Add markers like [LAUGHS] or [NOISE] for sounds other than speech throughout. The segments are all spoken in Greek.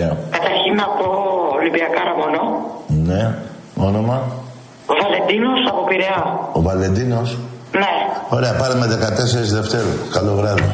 Γεια. Καταρχήν να πω Ολυμπιακάρα μόνο. Ναι. Όνομα. Ο Βαλεντίνος από Πειραιά. Ο Βαλεντίνος. Ναι. Ωραία, πάρε με 14 Δευτέρου. Καλό βράδυ.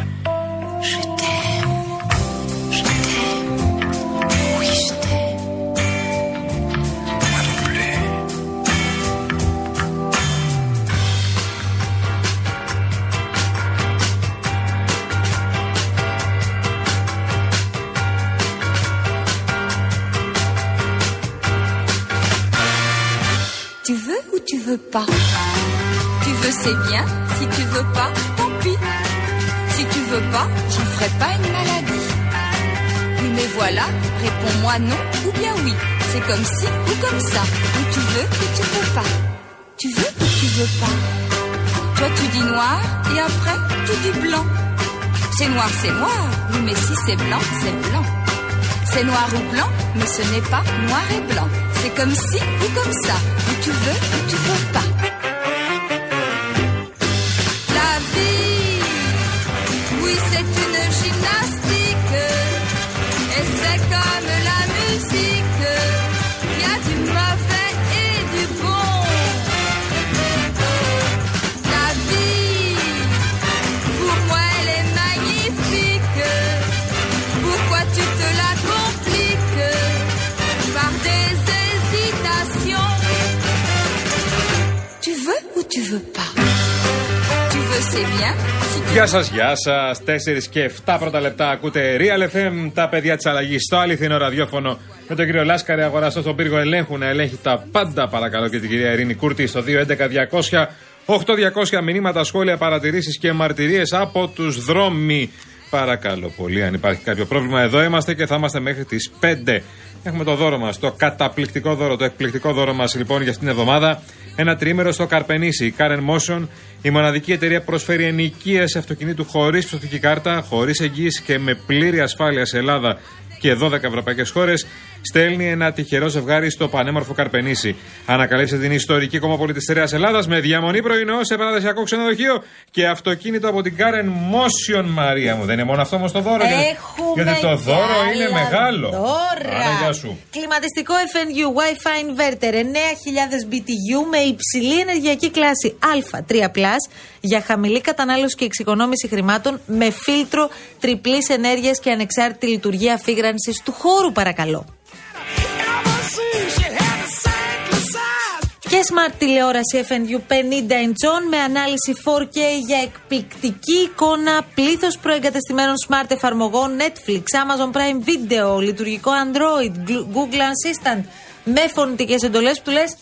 Tu veux ou tu veux pas Tu veux c'est bien, si tu veux pas, tant pis. Si tu veux pas, j'en ferai pas une maladie. Oui mais voilà, réponds-moi non ou bien oui. C'est comme ci ou comme ça. Ou tu veux ou tu veux pas. Tu veux ou tu veux pas Toi tu dis noir et après tu dis blanc. C'est noir, c'est noir. Oui mais si c'est blanc, c'est blanc. C'est noir ou blanc, mais ce n'est pas noir et blanc. C'est comme ci ou comme ça. Ou tu veux ou tu veux pas. Γεια σας, γεια σας. 4 και 7 πρώτα λεπτά ακούτε Real FM, τα παιδιά της αλλαγής στο αληθινό ραδιόφωνο. Με τον κύριο Λάσκαρη, αγοραστό στον πύργο ελέγχου να ελέγχει τα πάντα. Παρακαλώ και την κυρία Ειρήνη Κούρτη στο 211-200. 8-200 μηνύματα, σχόλια, παρατηρήσεις και μαρτυρίες από τους δρόμοι. Παρακαλώ πολύ, αν υπάρχει κάποιο πρόβλημα, εδώ είμαστε και θα είμαστε μέχρι τις 5. Έχουμε το δώρο μας, το καταπληκτικό δώρο, το εκπληκτικό δώρο μας λοιπόν για αυτήν την εβδομάδα. Ένα τρίμερο στο Καρπενήσι, Karen Motion, η μοναδική εταιρεία που προσφέρει ενοικίαση αυτοκινήτου χωρίς πιστοτική κάρτα, χωρίς εγγύηση και με πλήρη ασφάλεια σε Ελλάδα και 12 ευρωπαϊκές χώρες, στέλνει ένα τυχερό ζευγάρι στο πανέμορφο Καρπενήσι. Ανακαλύψτε την ιστορική κομμοπολιτιστερία Ελλάδας με διαμονή πρωινό σε παραδοσιακό ξενοδοχείο και αυτοκίνητο από την Karen Motion, Μαρία μου. Δεν είναι μόνο αυτό όμως το δώρο. γιατί- Έχουμε γιατί το κι δώρο άλλα είναι μεγάλο. Δώρα. Άρα, γεια σου. Κλιματιστικό FNU Wi-Fi Inverter 9000 BTU με υψηλή ενεργειακή κλάση Α3+, για χαμηλή κατανάλωση και εξοικονόμηση χρημάτων με φίλτρο τριπλής ενέργειας και ανεξάρτητη λειτουργία αφήγρανσης του χώρου παρακαλώ. Και smart τηλεόραση FNU 50 inch on με ανάλυση 4K για εκπληκτική εικόνα, πλήθος προεγκατεστημένων smart εφαρμογών Netflix, Amazon Prime Video, λειτουργικό Android, Glu- Google Assistant με φωνητικές εντολές που του λες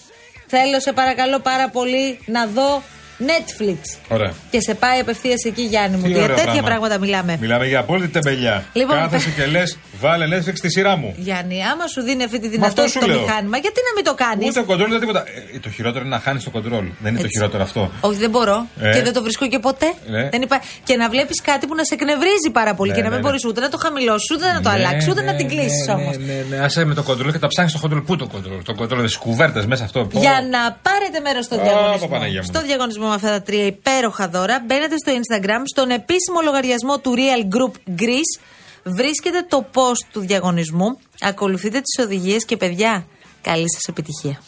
θέλω σε παρακαλώ πάρα πολύ να δω Netflix. Ωραία. Και σε πάει απευθείας εκεί, Γιάννη μου. Τι Για ωραίο τέτοια πράγμα. πράγματα μιλάμε. Μιλάμε για απόλυτη τεμπελιά. Λοιπόν, Κάθεσαι και λες, βάλε Netflix στη σειρά μου. Γιάννη, άμα σου δίνει αυτή τη Μα αυτό δυνατότητα σου το λέω. μηχάνημα, γιατί να μην το κάνεις; Ούτε κοντρόλ ούτε τίποτα. Ε, το χειρότερο είναι να χάνεις το κοντρόλ. Δεν είναι το Έτσι. χειρότερο αυτό. Όχι, δεν μπορώ. Ε. Και δεν το βρίσκω και ποτέ. Ναι. Δεν υπά... Και να βλέπεις κάτι που να σε εκνευρίζει πάρα πολύ Ναι, και να ναι, μην ναι. μπορείς ούτε να το χαμηλώσεις, ούτε να το Ναι, αλλάξεις, ούτε ναι, να την ναι, κλείσεις ναι, όμως. Ναι, ναι, Άσε με το κοντρόλ και τα ψάχνεις το κοντρόλ. Πού το κοντρόλ. Το κοντρόλ είναι στι κουβέρτε μέσα αυτό. Πω. Για να πάρετε μέρος στον Ω, διαγωνισμό. Παναγία μου. Στο διαγωνισμό με αυτά τα τρία υπέροχα δώρα, μπαίνετε στο Instagram, στον επίσημο λογαριασμό του Real Group Greece. Βρίσκετε το post του διαγωνισμού, ακολουθείτε τις οδηγίες και παιδιά, καλή σας επιτυχία.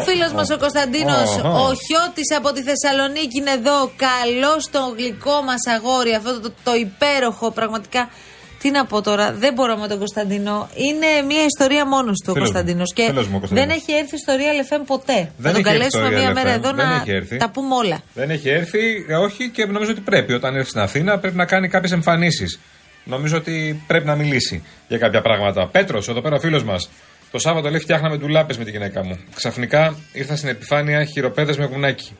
Ο φίλος μας ο Κωνσταντίνος, Ω, ω. ο Χιώτης από τη Θεσσαλονίκη είναι εδώ. Καλό στο γλυκό μας αγόρι, αυτό το, το υπέροχο πραγματικά. Τι να πω τώρα, δεν μπορώ με τον Κωνσταντίνο. Είναι μια ιστορία μόνος του ο Φίλος μου. Κωνσταντίνος. Και Φίλος μου ο Κωνσταντίνος. δεν έχει έρθει στο Real FM ποτέ. Δεν θα τον έχει έρθει στο καλέσουμε Real μια FM. μέρα εδώ Δεν να έχει έρθει. τα πούμε όλα. Δεν έχει έρθει, ε, όχι και νομίζω ότι πρέπει. Όταν έρθει στην Αθήνα πρέπει να κάνει κάποιες εμφανίσεις. Νομίζω ότι πρέπει να μιλήσει για κάποια πράγματα. Πέτρος, εδώ πέρα ο φίλος μας. Το Σάββατο λέει φτιάχναμε ντουλάπες με τη γυναίκα μου. Ξαφνικά ήρθα στην επιφάνεια χειροπέδες με γουνάκι.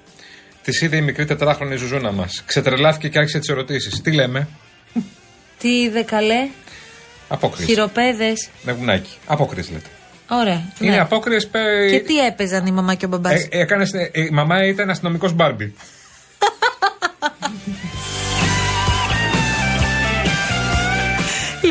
Της είδε η μικρή τετράχρονη ζουζούνα μας. Ξετρελάθηκε και άρχισε τις ερωτήσεις. Τι λέμε, Τι είδε καλέ, Απόκριση. χειροπέδες. Με γουνάκι. Απόκριση λέτε. Ωραία. Είναι ναι. απόκριε. Και τι έπαιζαν η μαμά και ο μπαμπάς; Ε, έκανες, ε, η μαμά ήταν αστυνομικός Μπάρμπι.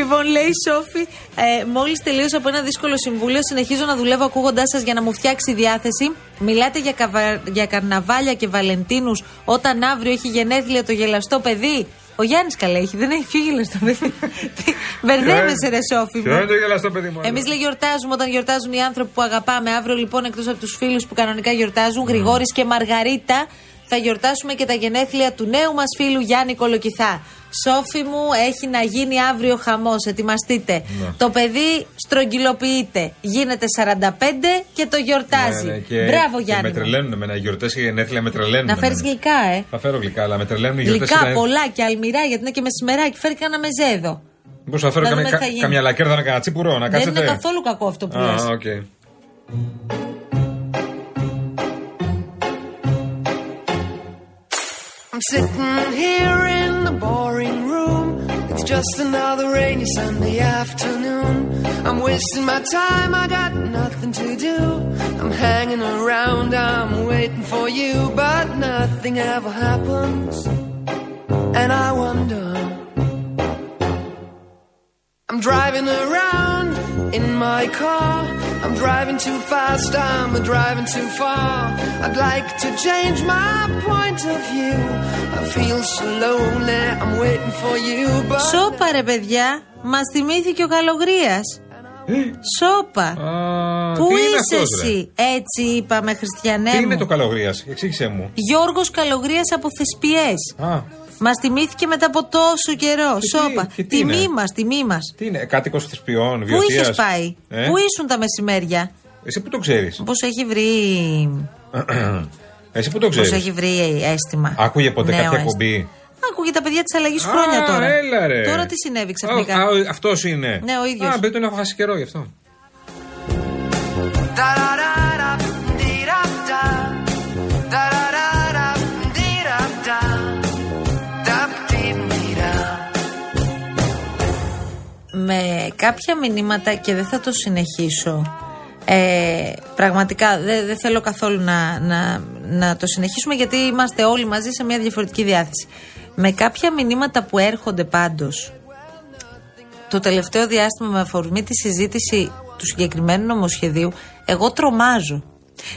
Λοιπόν, Λοιπόν, λέει η Σόφη, ε, μόλις τελείωσα από ένα δύσκολο συμβούλιο, συνεχίζω να δουλεύω ακούγοντάς σας για να μου φτιάξει η διάθεση. Μιλάτε για, καβα... για καρναβάλια και Βαλεντίνους όταν αύριο έχει γενέθλια το γελαστό παιδί; Ο Γιάννης καλά έχει, δεν έχει πιο γελαστό παιδί. [LAUGHS] Μπερδεύεσαι, ρε Σόφη. Ποιο μου. είναι το γελαστό παιδί μου. Εμείς λέει γιορτάζουμε όταν γιορτάζουν οι άνθρωποι που αγαπάμε. Αύριο λοιπόν εκτός από τους φίλους που κανονικά γιορτάζουν, Γρηγόρης και Μαργαρίτα, θα γιορτάσουμε και τα γενέθλια του νέου μας φίλου Γιάννη Κολοκυθά. Σόφι μου, έχει να γίνει αύριο χαμός. Ετοιμαστείτε. Το παιδί στρογγυλοποιείται. Γίνεται 45 και το γιορτάζει. Ναι, ναι, και- Μπράβο, και Γιάννη. Με μου. τρελαίνουν εμένα. Οι γιορτές και οι γενέθλια με τρελαίνουν. Να φέρεις εμένα. γλυκά, ε. Θα φέρω γλυκά, αλλά με τρελαίνουν οι γιορτές. Γλυκά, πολλά και αλμυρά, γιατί είναι και μεσημεράκι. Φέρει κανένα μεζέδο. Μήπως θα φέρω Να δούμε καμιά, τι θα γίνει. καμιά λακέρδα να κανένα τσίπουρο, να Δεν κάτσετε. είναι καθόλου κακό αυτό που Α, λες. οκ. I'm sitting here in the boring room. It's just another rainy Sunday afternoon. I'm wasting my time, I got nothing to do. I'm hanging around, I'm waiting for you, but nothing ever happens. And I wonder. I'm driving around in my car. I'm driving too fast, I'm driving too far. I'd like to change my point of view. I feel so lonely, I'm waiting for you, but. Σόπα, ρε παιδιά. Μας θυμήθηκε ο Καλογρίας. Σόπα. Α, Πού τι είναι είσαι αυτός, ρε; εσύ, έτσι είπαμε, Χριστιανέ. Τι μου. είναι το καλογρίας, εξήγησέ μου. Γιώργος Καλογρίας από Θεσπιές. Α, Μας θυμήθηκε μετά από τόσο καιρό. τι- Σόπα. και τι Τιμή είναι; μας, τιμή μας. τι είναι, κάτοικος θεσπιών, Πού βιωτεία. είχε πάει, Ε; Πού ήσουν τα μεσημέρια, Εσύ που το ξέρεις. Πώς έχει βρει. [CLEARS THROAT] Εσύ που το Πώς ξέρει. έχει βρει αίσθημα; Άκουγε ποτέ Νέο κάποια αίσθημα. εκπομπή; Άκουγε τα παιδιά της αλλαγής χρόνια Α, τώρα. Έλα, ρε. Τώρα τι συνέβη ξαφνικά; Αυτός είναι. Ναι, ο ίδιος. Α, πρέπει να έχω χάσει καιρό γι' αυτό. Με κάποια μηνύματα και δεν θα το συνεχίσω. Ε, πραγματικά δεν δεν θέλω καθόλου να, να, να το συνεχίσουμε γιατί είμαστε όλοι μαζί σε μια διαφορετική διάθεση. Με κάποια μηνύματα που έρχονται πάντως το τελευταίο διάστημα με αφορμή τη συζήτηση του συγκεκριμένου νομοσχεδίου, εγώ τρομάζω.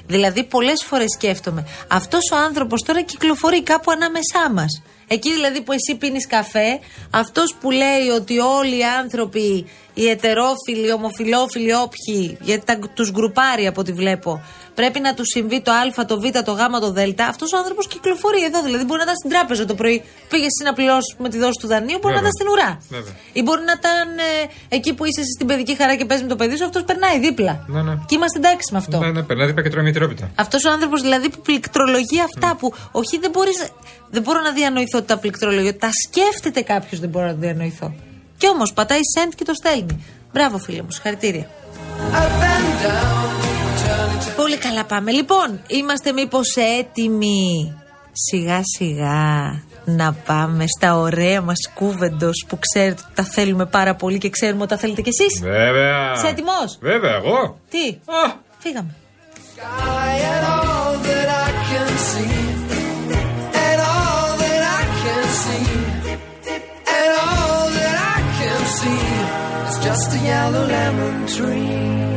Δηλαδή, πολλές φορές σκέφτομαι, αυτός ο άνθρωπος τώρα κυκλοφορεί κάπου ανάμεσά μας. Εκεί δηλαδή που εσύ πίνεις καφέ, αυτός που λέει ότι όλοι οι άνθρωποι, οι ετερόφιλοι, οι ομοφιλόφιλοι, όποιοι, γιατί τους γκρουπάρει από ό,τι βλέπω, πρέπει να του συμβεί το Α, το Β, το Γ, το Δ. Αυτός ο άνθρωπος κυκλοφορεί εδώ. Δηλαδή, μπορεί να ήταν στην τράπεζα το πρωί, πήγε εσύ να πληρώσεις με τη δόση του δανείου, μπορεί να Βέβαια. ήταν στην ουρά. Βέβαια. Ή μπορεί να ήταν ε, εκεί που είσαι εσύ στην παιδική χαρά και παίζεις με το παιδί σου, αυτός περνάει δίπλα. Ναι, ναι. Και είμαστε εντάξει με αυτό. Ναι, ναι, περνάει δίπλα και τρώει μητρόπιτα. Αυτός ο άνθρωπος δηλαδή που πληκτρολογεί αυτά που όχι δεν μπορείς. Δεν μπορώ να διανοηθώ ότι τα πληκτρολογεί. ότι Τα σκέφτεται κάποιος, δεν μπορώ να το διανοηθώ. Κι όμως πατάει send και το στέλνει. Μπράβο, φίλε μου, συγχαρητήρια. Up and down, turning to Πολύ καλά πάμε. Λοιπόν, είμαστε μήπως έτοιμοι σιγά σιγά να πάμε στα ωραία μας κούβεντος που ξέρετε ότι τα θέλουμε πάρα πολύ και ξέρουμε ότι τα θέλετε κι εσείς; Βέβαια. Είσαι έτοιμος; Βέβαια, εγώ. Τι, Α, φύγαμε. Just a yellow lemon tree.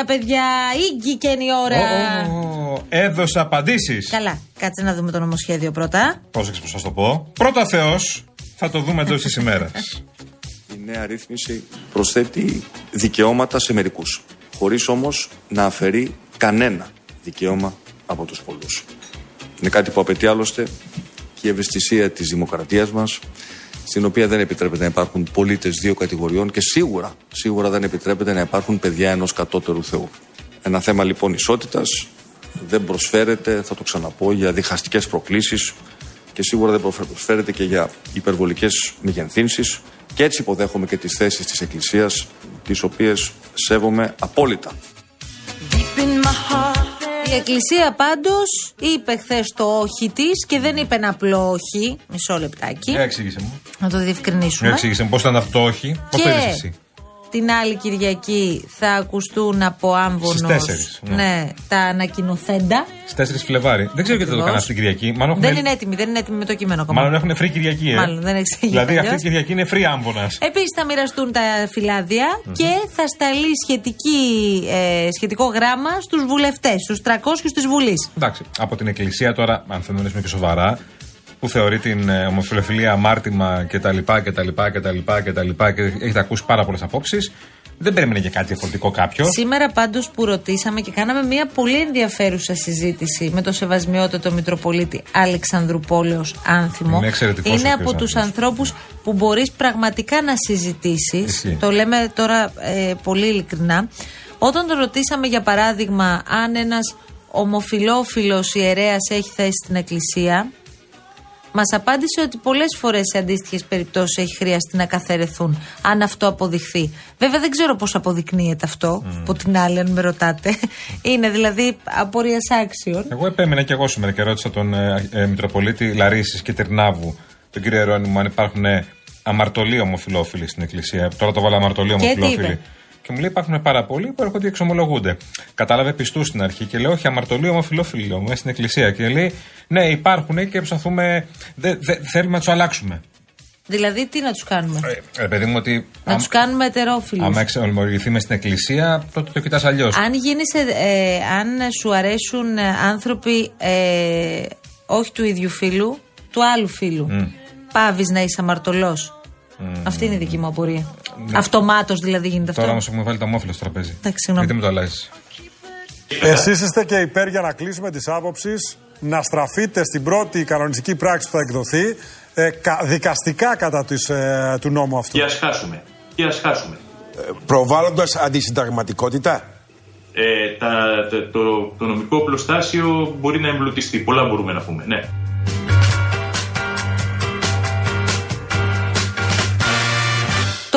Λοιπόν η ώρα, παιδιά. Ήγηκε η ώρα. ω, ω, Έδωσα απαντήσεις. Καλά, κάτσε να δούμε το νομοσχέδιο πρώτα. Πρόσεξε πώς θα το πω. Πρώτα Θεός, θα το δούμε εντός της ημέρας. Η νέα ρύθμιση προσθέτει δικαιώματα σε μερικούς, χωρίς όμως να αφαιρεί κανένα δικαίωμα από τους πολλούς. Είναι κάτι που απαιτεί άλλωστε και η ευαισθησία της δημοκρατίας μας, στην οποία δεν επιτρέπεται να υπάρχουν πολίτες δύο κατηγοριών και σίγουρα, σίγουρα δεν επιτρέπεται να υπάρχουν παιδιά ενός κατώτερου Θεού. Ένα θέμα λοιπόν ισότητας δεν προσφέρεται, θα το ξαναπώ, για διχαστικές προκλήσεις και σίγουρα δεν προσφέρεται και για υπερβολικές μεγενθύνσεις και έτσι υποδέχομαι και τις θέσεις της Εκκλησίας, τις οποίες σέβομαι απόλυτα. Η Εκκλησία πάντως είπε χθες το όχι της και δεν είπε ένα απλό όχι. Μισό λεπτάκι. Για εξήγησε μου. Να το διευκρινίσουμε. Για εξήγησε μου πώς ήταν αυτό το όχι. Πώς το είδες Και εσύ; Την άλλη Κυριακή θα ακουστούν από άμβονο. Στις τέσσερις, ναι. ναι, τα ανακοινοθέντα. Στις 4 Φλεβάρι. Δεν ξέρω γιατί δεν το Ακριβώς. έκανα αυτή την Κυριακή. Μάλλον έχουν, Δεν είναι έτοιμη, δεν είναι έτοιμη με το κείμενο ακόμα. μάλλον έχουν free Κυριακή, ε. Μάλλον, δεν έχεις γίνει Δηλαδή αυτή αλλιώς. η Κυριακή είναι free άμβονα. Επίσης θα μοιραστούν τα φυλάδια και θα σταλεί σχετική, ε, σχετικό γράμμα στους βουλευτές, στους 300 της Βουλής. Εντάξει, από την Εκκλησία τώρα, αν θέλουμε να μιλήσουμε και σοβαρά, που θεωρεί την ε, ομοφιλοφιλία αμάρτημα κτλ. κτλ, κτλ, κτλ. και έχετε ακούσει πάρα πολλές απόψεις. Δεν περίμενε και κάτι διαφορετικό κάποιος. Σήμερα πάντως που ρωτήσαμε και κάναμε μια πολύ ενδιαφέρουσα συζήτηση με το σεβασμιότατο Μητροπολίτη Αλεξανδρουπόλεως Άνθιμο. Είναι εξαιρετικός ο Είναι κύριος από τους Άνθιμος. ανθρώπους που μπορείς πραγματικά να συζητήσεις. Ισχύει. Το λέμε τώρα ε, πολύ ειλικρινά. Όταν το ρωτήσαμε για παράδειγμα αν ένας ομοφιλόφιλος ιερέας έχει θέση στην εκκλησία Μας απάντησε ότι πολλές φορές σε αντίστοιχες περιπτώσεις έχει χρειαστεί να καθαιρεθούν, αν αυτό αποδειχθεί. Βέβαια δεν ξέρω πώς αποδεικνύεται αυτό, από την άλλη, αν με ρωτάτε. [LAUGHS] Είναι δηλαδή απορίας άξιων. Εγώ επέμενα και εγώ σήμερα και ρώτησα τον ε, ε, Μητροπολίτη Λαρίση και Τερνάβου, τον κύριο Ερώνημο, αν υπάρχουν ε, αμαρτωλοί ομοφιλόφιλοι στην Εκκλησία. Τώρα το βάλα αμαρτωλοί Και τι ομοφιλόφιλοι. είπε; Και μου λέει υπάρχουν πάρα πολλοί που έρχονται και εξομολογούνται. Κατάλαβε πιστού στην αρχή και λέω: Όχι, αμαρτωλοί ομοφιλόφιλοι λέω, μέσα στην Εκκλησία. Και λέει: Ναι, υπάρχουν και προσπαθούμε. Δε, δε, θέλουμε να τους αλλάξουμε. Δηλαδή τι να τους κάνουμε; Ε, παιδί μου, ότι. να τους κάνουμε ετερόφιλους. Άμα εξομολογηθεί μέσα στην Εκκλησία, τότε το κοιτάς αλλιώς. Αν, γίνεις, ε, ε, αν σου αρέσουν ε, άνθρωποι ε, όχι του ίδιου φίλου, του άλλου φίλου, mm. πάβεις να είσαι αμαρτωλός. Αυτή είναι η δική μου απορία. Αυτομάτως δηλαδή γίνεται Τώρα αυτό. όμως έχουμε βάλει τα μόφυλα στο τραπέζι. Εντάξει, συγγνώμη. Γιατί με το αλλάζεις; Εσείς είστε και υπέρ για να κλείσουμε τις άποψεις να στραφείτε στην πρώτη κανονιστική πράξη που θα εκδοθεί ε, κα- δικαστικά κατά της, ε, του νόμου αυτού. Και ας χάσουμε. Και ας χάσουμε. προβάλλοντας αντισυνταγματικότητα; Ε, τα, το, το, το νομικό πλωστάσιο μπορεί να εμπλουτιστεί. Πολλά μπορούμε να πούμε. Ναι.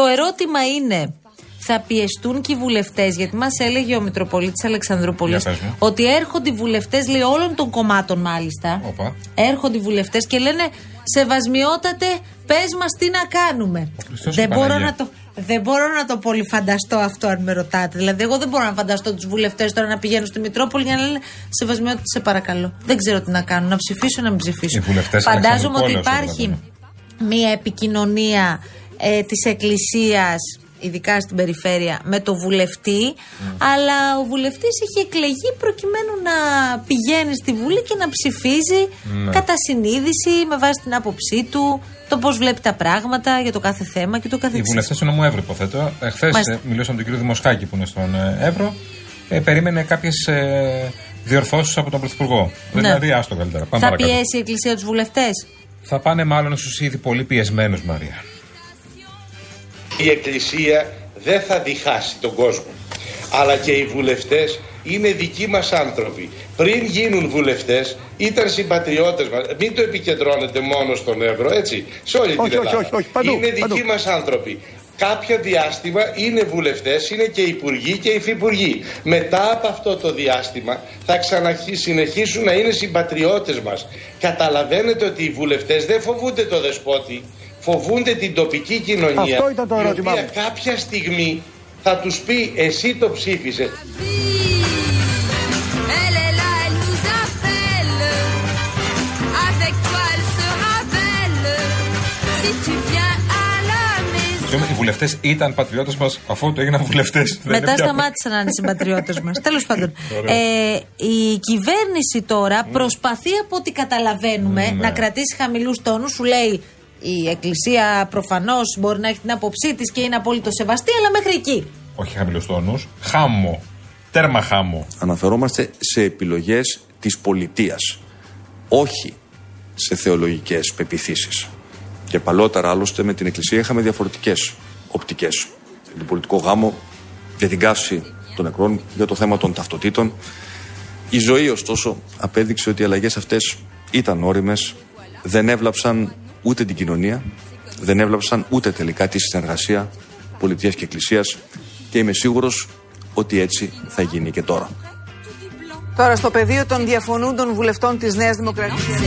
Το ερώτημα είναι, θα πιεστούν και οι βουλευτές, γιατί μας έλεγε ο Μητροπολίτης Αλεξανδρούπολης Για πες μου. ότι έρχονται οι βουλευτές, λέει όλων των κομμάτων μάλιστα. Όπα. Έρχονται οι βουλευτές και λένε Σεβασμιότατε, πες μας τι να κάνουμε. Χριστός Δεν και μπορώ, Παναγία. να το, δεν μπορώ να το πολύ φανταστώ αυτό, αν με ρωτάτε. Δηλαδή, εγώ δεν μπορώ να φανταστώ τους βουλευτές τώρα να πηγαίνουν στη Μητρόπολη για να λένε Σεβασμιότητα, σε παρακαλώ. Δεν ξέρω τι να κάνω, να ψηφίσω ή να μην ψηφίσω. Οι βουλευτές Φαντάζομαι ότι Αλεξανδρουπόλεως, υπάρχει καταλαβαίνω. μία επικοινωνία ε, της Εκκλησίας ειδικά στην περιφέρεια με το βουλευτή αλλά ο βουλευτής έχει εκλεγεί προκειμένου να πηγαίνει στη Βουλή και να ψηφίζει Ναι. κατά συνείδηση με βάση την άποψή του το πώς βλέπει τα πράγματα για το κάθε θέμα και το Οι καθεξής. βουλευτές του νομού Εύρω, υποθέτω. Εχθές Μάλιστα. μιλούσα με τον κύριο Δημοσχάκη που είναι στον ε, Εύρο. Ε, περίμενε κάποιες ε, διορθώσεις από τον Πρωθυπουργό. Δηλαδή, άστο καλύτερα. Πάμε Θα παρακάτω. πιέσει η Εκκλησία τους βουλευτές; Θα πάνε μάλλον στους ήδη πολύ πιεσμένους, Μαρία. Η Εκκλησία δεν θα διχάσει τον κόσμο. Αλλά και οι βουλευτές είναι δικοί μας άνθρωποι. Πριν γίνουν βουλευτές ήταν συμπατριώτες μας. Μην το επικεντρώνετε μόνο στον Εύρο, έτσι. Σε όλη Όχι, την όχι, Ελλάδα. όχι, όχι, παντού, είναι δικοί παντού. μας άνθρωποι. Κάποιο διάστημα είναι βουλευτές, είναι και υπουργοί και υφυπουργοί. Μετά από αυτό το διάστημα θα ξανασυνεχίσουν να είναι συμπατριώτες μας. Καταλαβαίνετε ότι οι βουλευτές δεν φοβούνται το δεσπότη, φοβούνται την τοπική κοινωνία. Αυτό ήταν το η ερώτημά οποία μου. κάποια στιγμή θα τους πει εσύ το ψήφισες. Elle est là, elle nous appelle. Avec toi, elle sera belle. Si tu viens à la maison. Συγγνώμη, οι βουλευτές ήταν πατριώτες μας αφού το έγιναν βουλευτές. Μετά σταμάτησαν να είναι [LAUGHS] συμπατριώτες μας. Τέλος πάντων. Ε, η κυβέρνηση τώρα προσπαθεί από ό,τι καταλαβαίνουμε Ναι. να κρατήσει χαμηλούς τόνους. Σου λέει η Εκκλησία προφανώς μπορεί να έχει την άποψή της και είναι απόλυτο σεβαστή, αλλά μέχρι εκεί. Όχι χαμηλούς τόνους. Χάμο. Τέρμα χάμω. Αναφερόμαστε σε επιλογές της πολιτείας, όχι σε θεολογικές πεπιθήσεις. Και παλότερα άλλωστε με την Εκκλησία είχαμε διαφορετικές οπτικές. Για τον πολιτικό γάμο, για την καύση των νεκρών, για το θέμα των ταυτοτήτων. Η ζωή ωστόσο απέδειξε ότι οι αλλαγές αυτές ήταν όριμες, δεν έβλαψαν ούτε την κοινωνία, δεν έβλαψαν ούτε τελικά τη συνεργασία πολιτείας και εκκλησίας και είμαι σίγουρος ότι έτσι θα γίνει και τώρα. Τώρα στο πεδίο των διαφωνούντων βουλευτών της Νέας Δημοκρατίας.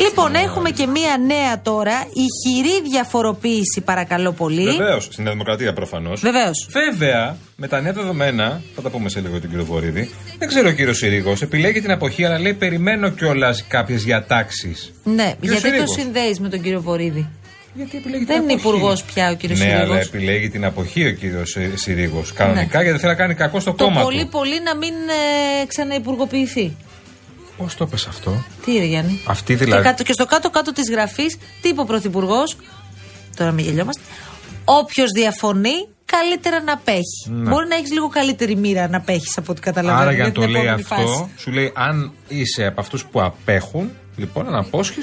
C'est noir ou blanc Λοιπόν, έχουμε και μία νέα τώρα. Ηχηρή διαφοροποίηση, παρακαλώ πολύ. Βεβαίως, στην Νέα Δημοκρατία προφανώς. Βεβαίως. Βέβαια, με τα νέα δεδομένα, θα τα πούμε σε λίγο την κύριο Βορύδη, δεν ξέρω ο κύριο Συρίγος, επιλέγει την αποχή, αλλά λέει περιμένω κιόλας κάποιες διατάξεις. Ναι, γιατί το Συρίγος. συνδέεις με τον κύριο Βορύδη; Γιατί επιλέγει Δεν είναι υπουργός πια ο κύριος Ναι, Συρίγος. αλλά επιλέγει την αποχή ο κύριος Συρίγος. Κανονικά γιατί θέλει να κάνει κακό στο Το κόμμα πολύ του. πολύ να μην ε, ξαναυπουργοποιηθεί. Πώς το πες αυτό; Τι ρε Γιάννη; Αυτή δηλαδή. Και, κάτω, και στο κάτω-κάτω της γραφής, τι είπε ο Πρωθυπουργός. Τώρα μην γελιόμαστε. Όποιος διαφωνεί, καλύτερα να απέχει. Ναι. Μπορεί να έχεις λίγο καλύτερη μοίρα να απέχεις από ό,τι καταλαβαίνω. Άρα για να την το λέει επόμενη αυτό, φάση. σου λέει αν είσαι από αυτούς που απέχουν, λοιπόν, να απόσχει.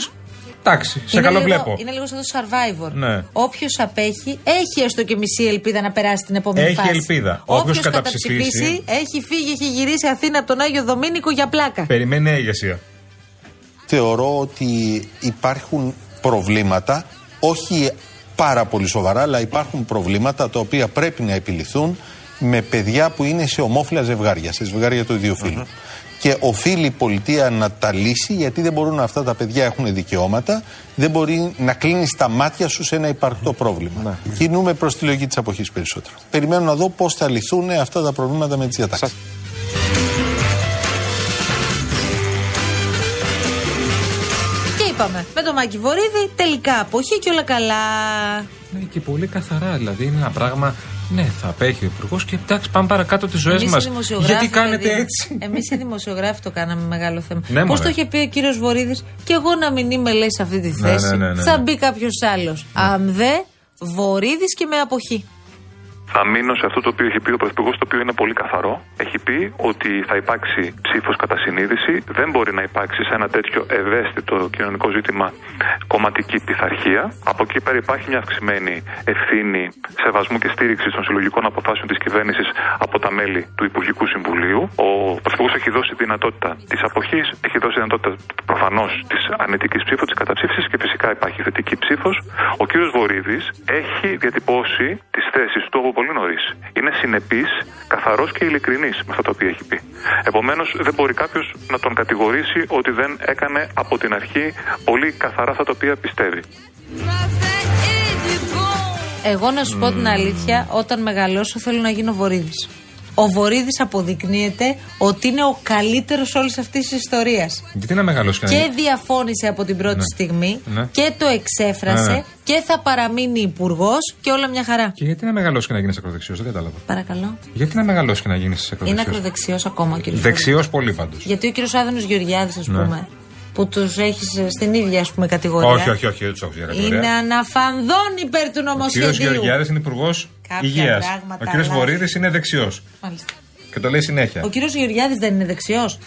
Εντάξει, σε Είναι καλό λίγο, βλέπω. Είναι λίγο σαν το survivor. Ναι. Όποιος απέχει, έχει έστω και μισή ελπίδα να περάσει την επόμενη Έχει φάση. ελπίδα. Όποιος Όποιος καταψηφίσει, έχει φύγει, έχει γυρίσει Αθήνα από τον Άγιο Δομήνικο για πλάκα. Περιμένει νέα ηγεσία. Θεωρώ ότι υπάρχουν προβλήματα, όχι πάρα πολύ σοβαρά, αλλά υπάρχουν προβλήματα τα οποία πρέπει να επιληθούν με παιδιά που είναι σε ομόφυλα ζευγάρια, σε ζευγάρια του ίδιου φύλου. Και οφείλει η πολιτεία να τα λύσει, γιατί δεν μπορούν αυτά τα παιδιά έχουν δικαιώματα, δεν μπορεί να κλείνει τα μάτια σου σε ένα υπαρκτό πρόβλημα. Κινούμε προς τη λογική της αποχής περισσότερο. Περιμένω να δω πώς θα λυθούν αυτά τα προβλήματα με τις διατάξεις. Και είπαμε, με τον Μάκη Βορύδη, τελικά αποχή και όλα καλά. Ναι, και πολύ καθαρά. Δηλαδή είναι ένα πράγμα. Ναι, θα απέχει ο υπουργός και εντάξει, πάμε παρακάτω τις ζωές Εμείς μας. οι δημοσιογράφοι, Γιατί κάνετε δηλαδή, έτσι; Εμείς οι δημοσιογράφοι το κάναμε μεγάλο θέμα. Ναι, Πώς μωρέ. το είχε πει ο κύριος Βορύδης, και εγώ να μην είμαι λέει σε αυτή τη Ναι, θέση. ναι, ναι, ναι, Θα ναι. μπει κάποιος άλλος. Αμδέ, Βορύδης και με αποχή. Θα μείνω σε αυτό το οποίο έχει πει ο Πρωθυπουργός, το οποίο είναι πολύ καθαρό. Έχει πει ότι θα υπάρξει ψήφος κατά συνείδηση. Δεν μπορεί να υπάρξει σε ένα τέτοιο ευαίσθητο κοινωνικό ζήτημα κομματική πειθαρχία. Από εκεί πέρα υπάρχει μια αυξημένη ευθύνη σεβασμού και στήριξη των συλλογικών αποφάσεων της κυβέρνησης από τα μέλη του Υπουργικού Συμβουλίου. Ο Πρωθυπουργός έχει δώσει δυνατότητα της αποχής, έχει δώσει δυνατότητα προφανώς της αρνητικής ψήφου, της καταψήφισης και φυσικά υπάρχει θετική ψήφος. Ο κ. Βορύδης έχει διατυπώσει τις θέσεις του από πολύ νωρίς. Είναι συνεπής, καθαρός και ειλικρινής με αυτά τα οποία έχει πει. Επομένως, δεν μπορεί κάποιος να τον κατηγορήσει ότι δεν έκανε από την αρχή πολύ καθαρά αυτά τα οποία πιστεύει. Εγώ να σου πω την αλήθεια, όταν μεγαλώσω θέλω να γίνω Βορύδης. Ο Βορύδης αποδεικνύεται ότι είναι ο καλύτερος όλης αυτής της ιστορίας. Γιατί να μεγαλώσει Και κανένα. διαφώνησε από την πρώτη Ναι. στιγμή Ναι. και το εξέφρασε Ναι, ναι. και θα παραμείνει υπουργός και όλα μια χαρά. Και γιατί να μεγαλώσει και να γίνεις ακροδεξιός, δεν κατάλαβα. Παρακαλώ. Γιατί να μεγαλώσει και να γίνεις Είναι ακροδεξιός; ακροδεξιός ακόμα ο κύριος Δεξιός πολύ πάντως. Γιατί ο κύριος Άδωνος Γεωργιάδης, ας Ναι. πούμε, που τους έχεις στην ίδια ας πούμε, κατηγορία. Όχι, όχι, όχι, δεν τους έχω για κατηγορία. Είναι αναφανδόν υπέρ του Ο κύριος νομοσχεδίου. Γεωργιάδης είναι υπουργός Κάποια υγείας. πράγματα Ο κύριος αλλάζουν. Βορύδης είναι δεξιός. Μάλιστα. Και το λέει συνέχεια. Ο κύριος Γεωργιάδης δεν είναι δεξιός.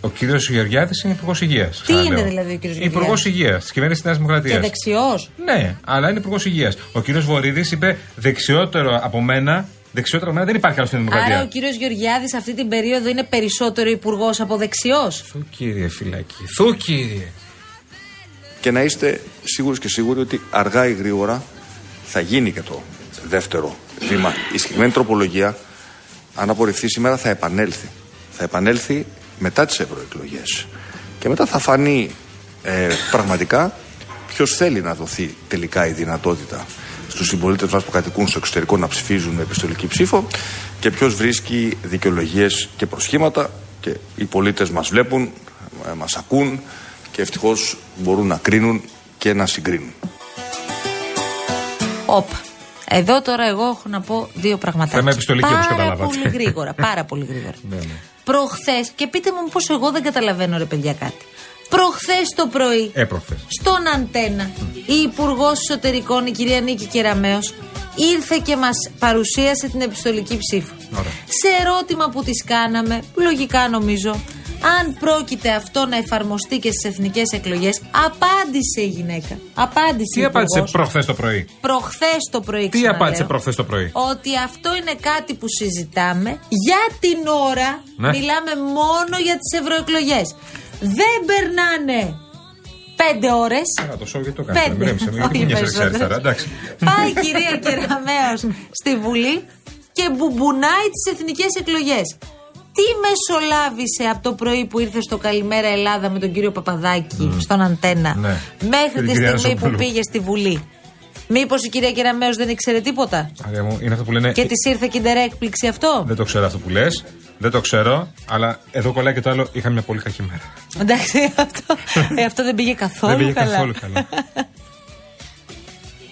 Ο κύριος Γεωργιάδης είναι υπουργός υγείας. Τι είναι δηλαδή ο κύριος Υπουργός Γεωργιάδης; υγείας της κυβέρνησης τη Νέας Δημοκρατίας. Και δεξιός. Ναι, αλλά είναι υπουργός υγείας. Ο κύριος Βορύδης είπε δεξιότερο από μένα. Δεξιότερο από μένα δεν υπάρχει άλλο στην Δημοκρατία. Άρα ο κύριος Γεωργιάδης αυτή την περίοδο είναι περισσότερο υπουργός από δεξιός; Θου κύριε φυλακή. Θου κύριε. Και να είστε σίγουροι και σίγουροι ότι αργά ή γρήγορα θα γίνει και το δεύτερο βήμα. Η συγκεκριμένη τροπολογία, αν απορριφθεί σήμερα, θα επανέλθει. Θα επανέλθει μετά τις ευρωεκλογές. Και μετά θα φανεί ε, πραγματικά ποιος θέλει να δοθεί τελικά η δυνατότητα στους συμπολίτες μας που κατοικούν στο εξωτερικό να ψηφίζουν με επιστολική ψήφο και ποιος βρίσκει δικαιολογίες και προσχήματα και οι πολίτες μας βλέπουν, ε, μας ακούν και ευτυχώς μπορούν να κρίνουν και να συγκρίνουν. Όπα. Εδώ τώρα εγώ έχω να πω δύο πραγματάκια. Θέμα επιστολική, όπως Πάρα καταλάβατε. πολύ γρήγορα. Πάρα πολύ γρήγορα. Ναι, ναι. Προχθές, και πείτε μου πώς εγώ δεν καταλαβαίνω ρε παιδιά κάτι. Προχθές το πρωί, Έπροχθες. στον Αντένα, η Υπουργός Εσωτερικών, η κυρία Νίκη Κεραμέο, ήρθε και μας παρουσίασε την επιστολική ψήφο. Σε ερώτημα που τις κάναμε, λογικά νομίζω, αν πρόκειται αυτό να εφαρμοστεί και στις εθνικές εκλογές, απάντησε η γυναίκα. Απάντησε Τι η απάντησε υπουργός. προχθές το πρωί; Προχθές το πρωί Τι ξαναλέω, απάντησε προχθές το πρωί; Ότι αυτό είναι κάτι που συζητάμε. Για την ώρα Ναι. μιλάμε μόνο για τις ευρωεκλογές. Δεν περνάνε πέντε ώρες. Α, το σοου γιατί το κάνετε. Πέντε. Μοιρέμισε με, γιατί Όχι κουνιέσαι περισσότερο. αριστερά. Εντάξει. Πάει η κυρία Κεραμέως στη Βουλή και μπουμπονάει τις εθνικές εκλογές. Τι μεσολάβησε από το πρωί που ήρθε στο Καλημέρα Ελλάδα με τον κύριο Παπαδάκη στον Αντένα Ναι. Και μέχρι την τη κυρία στιγμή που Ρασοπούλου. πήγε στη Βουλή; Μήπως η κυρία Κεραμέως δεν ήξερε τίποτα; Άρια μου, είναι αυτό που λένε. και της ήρθε και έκπληξη αυτό; Δεν το ξέρω αυτό που λες. Δεν το ξέρω. Αλλά εδώ κολλάει και το άλλο. Είχα μια πολύ κακή μέρα. Εντάξει, αυτό, ε, αυτό δεν πήγε καθόλου Δεν πήγε καλά. καθόλου καλά.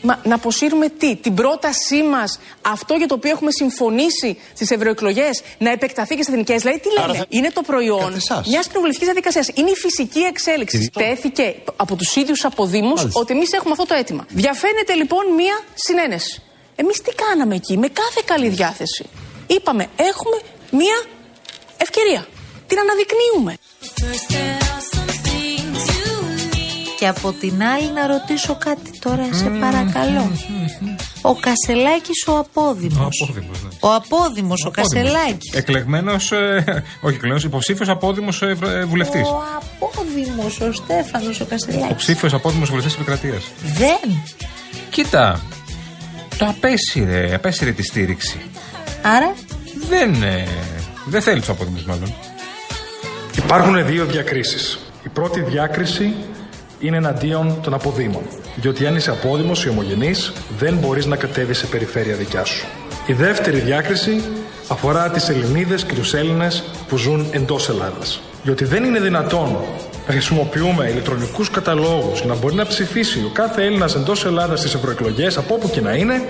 Μα να αποσύρουμε τι, την πρότασή μας, αυτό για το οποίο έχουμε συμφωνήσει στις ευρωεκλογές, να επεκταθεί και στις εθνικές. Δηλαδή, τι λένε, Άρα θα- είναι το προϊόν Κατά εσάς. μιας κοινοβουλευτικής διαδικασίας. Είναι η φυσική εξέλιξη. Τέθηκε από τους ίδιους αποδήμου ότι εμείς έχουμε αυτό το αίτημα. Διαφαίνεται λοιπόν μια συνένεση. Εμείς τι κάναμε εκεί, με κάθε καλή διάθεση. Είπαμε, έχουμε μια ευκαιρία. Την αναδεικνύουμε. Και από την άλλη να ρωτήσω κάτι τώρα, σε παρακαλώ. Ο Κασελάκης ο απόδημος. Ο απόδημος, ναι. Ο απόδημος, ο Κασελάκης. Εκλεγμένος, όχι εκλεγμένος, υποψήφιος απόδημος βουλευτής. Ο απόδημος, ο Στέφανος ο Κασελάκης. Υποψήφιος απόδημος βουλευτής επικρατείας. Δεν. Κοίτα. Το απέσυρε, απέσυρε τη στήριξη. Άρα, Δεν, ε, δεν θέλει τους απόδημου, μάλλον. Υπάρχουν δύο διακρίσεις. Η πρώτη διάκριση είναι εναντίον των αποδήμων. Διότι αν είσαι απόδημος ή ομογενής, δεν μπορείς να κατέβεις σε περιφέρεια δικιά σου. Η δεύτερη διάκριση αφορά τις Ελληνίδες και τους Έλληνες που ζουν εντός Ελλάδας. Διότι δεν είναι δυνατόν να χρησιμοποιούμε ηλεκτρονικούς καταλόγους για να μπορεί να ψηφίσει ο κάθε Έλληνας εντός Ελλάδας στις ευρωεκλογές από όπου και να είναι,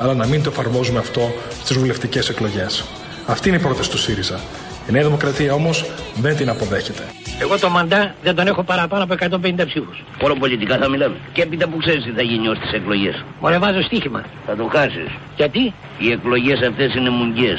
αλλά να μην το εφαρμόζουμε αυτό στις βουλευτικές εκλογές. Αυτή είναι η πρόταση του ΣΥΡΙΖΑ. Η Νέα Δημοκρατία όμως δεν την αποδέχεται. Εγώ το μαντά δεν τον έχω παραπάνω από 150 ψήφους. Όλο πολιτικά θα μιλάμε. Και έπειτα που ξέρεις τι θα γίνει ως τις εκλογές. Μωρέ, βάζω στοίχημα. Θα το χάσεις. Γιατί; Οι εκλογές αυτές είναι μουγγιέ.